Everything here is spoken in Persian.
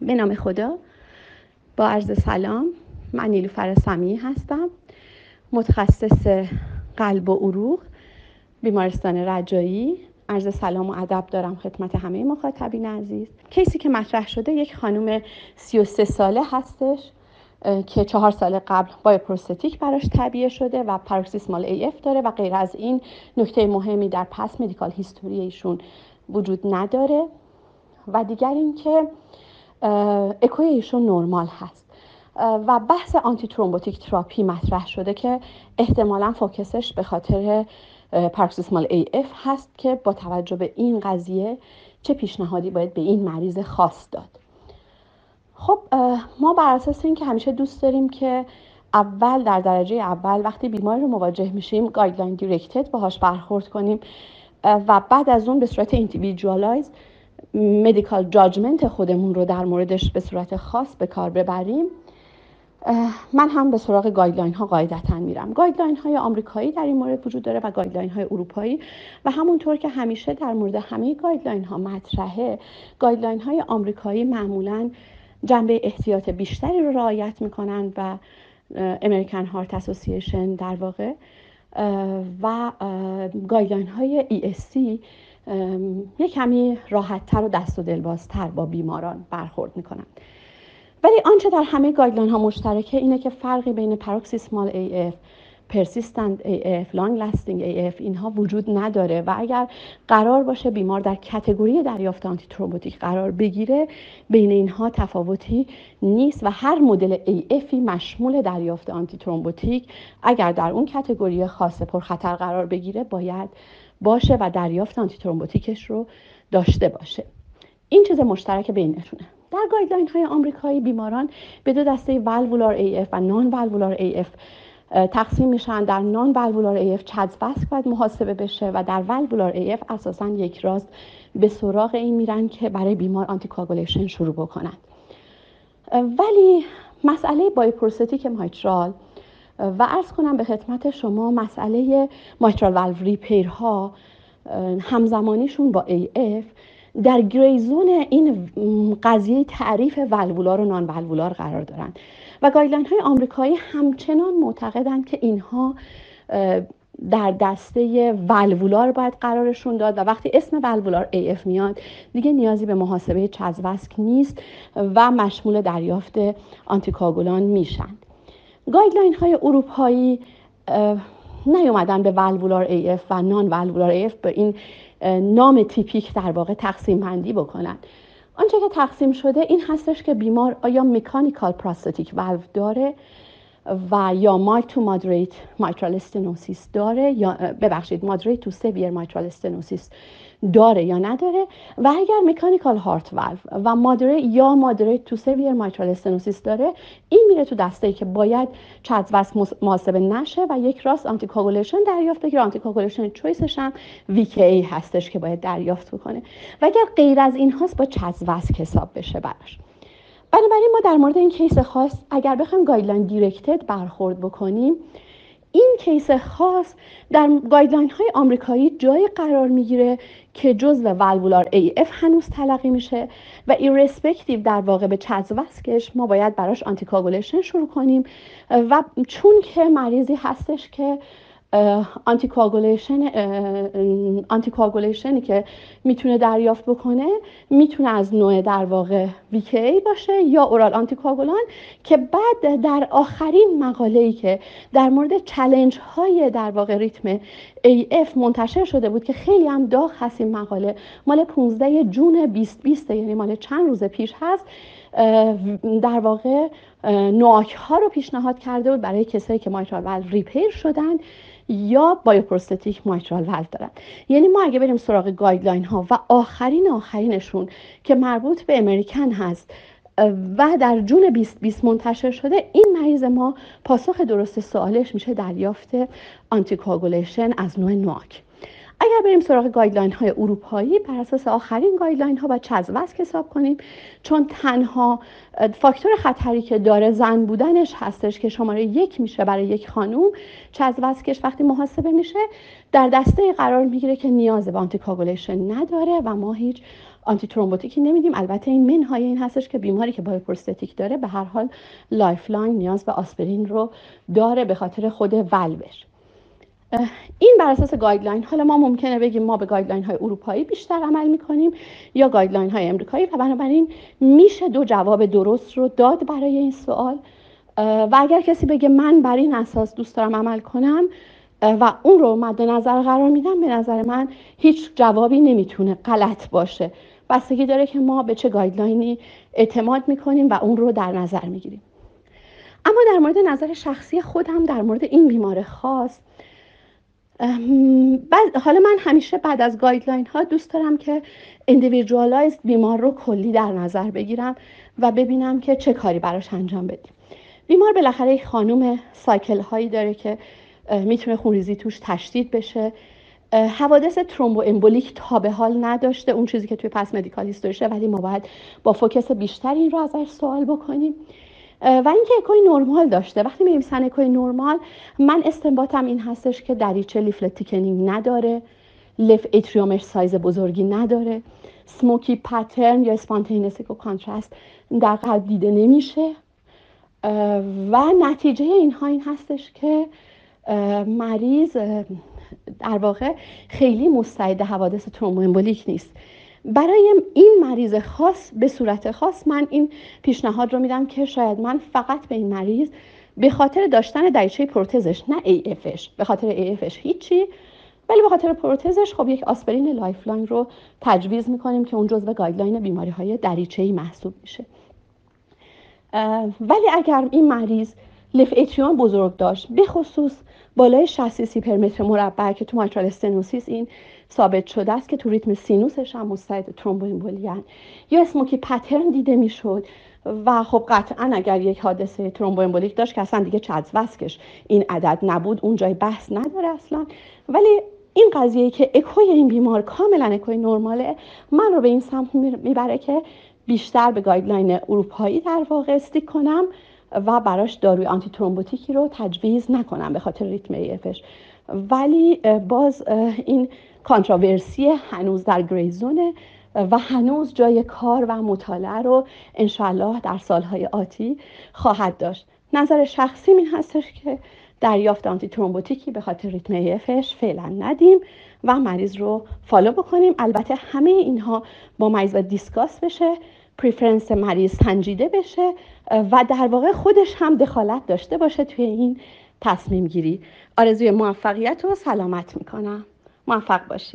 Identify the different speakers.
Speaker 1: به نام خدا. با عرض سلام من نیلوفر سمی هستم متخصص قلب و عروق بیمارستان رجایی. عرض سلام و ادب دارم خدمت همه مخاطبین عزیز. کیسی که مطرح شده یک خانم 33 ساله هستش که چهار سال قبل با پروستاتیک براش طبیعه شده و پاروکسیسمال ای اف داره و غیر از این نکته مهمی در پس مدیکال هیستوری ایشون وجود نداره. و دیگر اینکه اکوی ایشون نرمال هست. و بحث antithrombotic therapy مطرح شده که احتمالا focus ش به خاطر paroxysmal AF هست که با توجه به این قضیه چه پیشنهادی باید به این مریض خاص داد. خب ما بر اساس اینکه همیشه دوست داریم که اول در درجه اول وقتی بیمار رو مواجه میشیم guideline directed باهاش برخورد کنیم و بعد از اون به صورت individualized medical judgment خودمون رو در موردش به صورت خاص به کار ببریم. من هم به سراغ guideline ها قاعدتا میرم. guideline های آمریکایی در این مورد وجود داره و guideline های اروپایی. و همونطور که همیشه در مورد همه guideline ها مطرحه guideline های آمریکایی معمولا جنبه احتیاط بیشتری رو رعایت می‌کنن و American Heart Association در واقع. و guideline های ESC یک کمی راحتتر و دست و دلبازتر با بیماران برخورد می‌کنن ولی آنچه در همه guideline ها مشترکه اینه که فرقی بین paroxysmal AF persistent AF long lasting AF اینها وجود نداره و اگر قرار باشه بیمار در category دریافت antithrombotic قرار بگیره بین اینها تفاوتی نیست و هر مدل AF ی مشمول دریافت antithrombotic اگر در اون category خاص پرخطر قرار بگیره باید باشه و دریافت antithrombotic ش رو داشته باشه. این چیز مشترک بینشونه در guideline های آمریکایی بیماران به دو دسته والوولار AF و non-valvular AF تقسیم میشن. در non-valvular AF CHADS-VASc باید محاسبه بشه و در والوولار AF اساسا یک راست به سراغ این میرن که برای بیمار anticoagulation شروع بکنند ولی مسئله bioprosthetic mitral و عرض کنم به خدمت شما مسئله mitral valve repair ها همزمانیشون با AF در gray zone این قضیه تعریف ولولار و نان ولولار قرار دارن. و guideline های آمریکایی همچنان معتقدند که اینها در دسته ولولار باید قرارشون داد و وقتی اسم ولولار AF میاد دیگه نیازی به محاسبه چزوسک نیست و مشمول دریافت anticoagulant میشن. guideline های اروپایی نیومدن به ولولار AF و نان ولولار AF به این نام تیپیک در واقع تقسیم بندی بکنن. آنچه که تقسیم شده این هستش که بیمار آیا mechanical prosthetic valve داره؟ و یا mild to moderate mitral stenosis داره یا ببخشید moderate to severe mitral stenosis داره یا نداره و اگر mechanical heart valve و moderate یا moderate to severe mitral stenosis داره این میره تو دسته ای که باید CHADS-VASc محاسبه نشه و یک راست anticoagulation دریافت بگیره. anticoagulation choice ش هم VKA هستش که باید دریافت بکنه. و اگر غیر از این هاست با CHADS-VASc حساب بشه براش. بنابراین ما در مورد این case خاص اگر بخوایم guideline directed برخورد بکنیم این case خاص در guideline های آمریکایی جای قرار می‌گیره که جزء valvular AF هنوز تلقی میشه و irrespective در واقع به VASc ش ما باید براش anticoagulation شروع کنیم و چون که مریضی هستش که anticoagulation که می‌تونه دریافت بکنه می‌تونه از نوع در واقع VKA باشه یا oral anticoagulant که بعد در آخرین مقاله ای که در مورد challenge های در واقع ریتم AF منتشر شده بود که خیلی هم داغ هست این مقاله. مال 15 June 2020 یعنی مال چند روز پیش هست. در واقع NOAC ها رو پیشنهاد کرده بود برای کسایی که mitral repair شدن یا bioprosthetic mitral valve دارن. یعنی ما اگه بریم سراغ guideline ها و آخرین آخرینشون که مربوط به American هست و در June 2020 منتشر شده این مریض ما پاسخ درست سوالش میشه دریافت anticoagulation از نوع NOAC اگر بریم سراغ guideline های اروپایی بر اساس آخرین guideline ها و CHADS-VASc حساب کنیم. چون تنها فاکتور خطری که داره زن بودنش هستش که شماره یک میشه برای یک خانوم چزوسکش وقتی محاسبه میشه در دسته قرار می‌گیره که نیاز به anticoagulation نداره و ما هیچ antithrombotic ی نمیدیم. البته این منهای این هستش که بیماری که با prosthetic داره به هر حال life نیاز به آسپرین رو داره به خاطر خود ولوش. این بر اساس guideline حالا ما ممکنه بگیم ما به guideline های اروپایی بیشتر عمل می‌کنیم یا guideline های امریکایی و بنابراین میشه دو جواب درست رو داد برای این سوال. و اگر کسی بگه من بر این اساس دوست دارم عمل کنم و اون رو مد نظر قرار میدم به نظر من هیچ جوابی نمی‌تونه غلط باشه. بستگی داره که ما به چه guideline ی اعتماد می‌کنیم و اون رو در نظر می‌گیریم. اما در مورد نظر شخصی خودم در مورد این بیمار خاص حالا من همیشه بعد از guideline ها دوست دارم که individualize بیمار رو کلی در نظر بگیرم و ببینم که چه کاری براش انجام بدیم. بیمار بالاخره یک خانوم cycle هایی داره که می‌تونه خونریزی توش تشدید بشه. حوادث thromboembolic تا به حال نداشته اون چیزی که توی past medical history شه ولی ما باید با focus بیشتر این رو ازش سوال بکنیم. و اینکه اکوی نرمال داشته. وقتی می نویسن اکوی نرمال من استنباطم این هستش که دریچه leaflet thickening نداره left atrium ش سایز بزرگی نداره. smoky pattern یا spontaneous echo contrast در قلب دیده نمیشه. و نتیجه اینها این هستش که مریض در واقع خیلی مستعد حوادث thromboembolic نیست. برای این مریض خاص به صورت خاص من این پیشنهاد رو میدم که شاید من فقط به این مریض به خاطر داشتن دریچه پروتزش نه AF ش به خاطر AF ش هیچی. ولی به خاطر پروتزش خب یک آسپرین lifelong رو تجویز می‌کنیم که اون جزو guideline بیماری های دریچه ای محسوب میشه. ولی اگر این مریض left atrium بزرگ داشت به خصوص بالای 60 cc per متر مربع که تو mitral stenosis این ثابت شده است که تو ریتم سینوسش هم مستعد ترومبوآمبولی ان یا smoky pattern دیده می‌شد. و خب قطعا اگر یک حادثه thromboembolic داشت که اصلا دیگه VASc ش این عدد نبود اون جای بحث نداره اصلا. ولی این قضیه که اکوی این بیمار کاملا اکوی نرماله من رو به این سمت می‌بره که بیشتر به guideline اروپایی در واقع stick کنم و براش داروی antithrombotic ی رو تجویز نکنم به خاطر ریتم AF ش ولی باز این controversy هنوز در gray zone ه و هنوز جای کار و مطالعه رو انشاءالله در سالهای آتی خواهد داشت. نظر شخصی این هستش که دریافت antithrombotic ی به خاطر ریتم AF ش فعلا ندیم و مریض رو follow بکنیم. البته همه اینها با مریض و discuss بشه preference مریض سنجیده بشه و در واقع خودش هم دخالت داشته باشه توی این تصمیم گیری. آرزوی موفقیت و سلامت می‌کنم. موفق باشید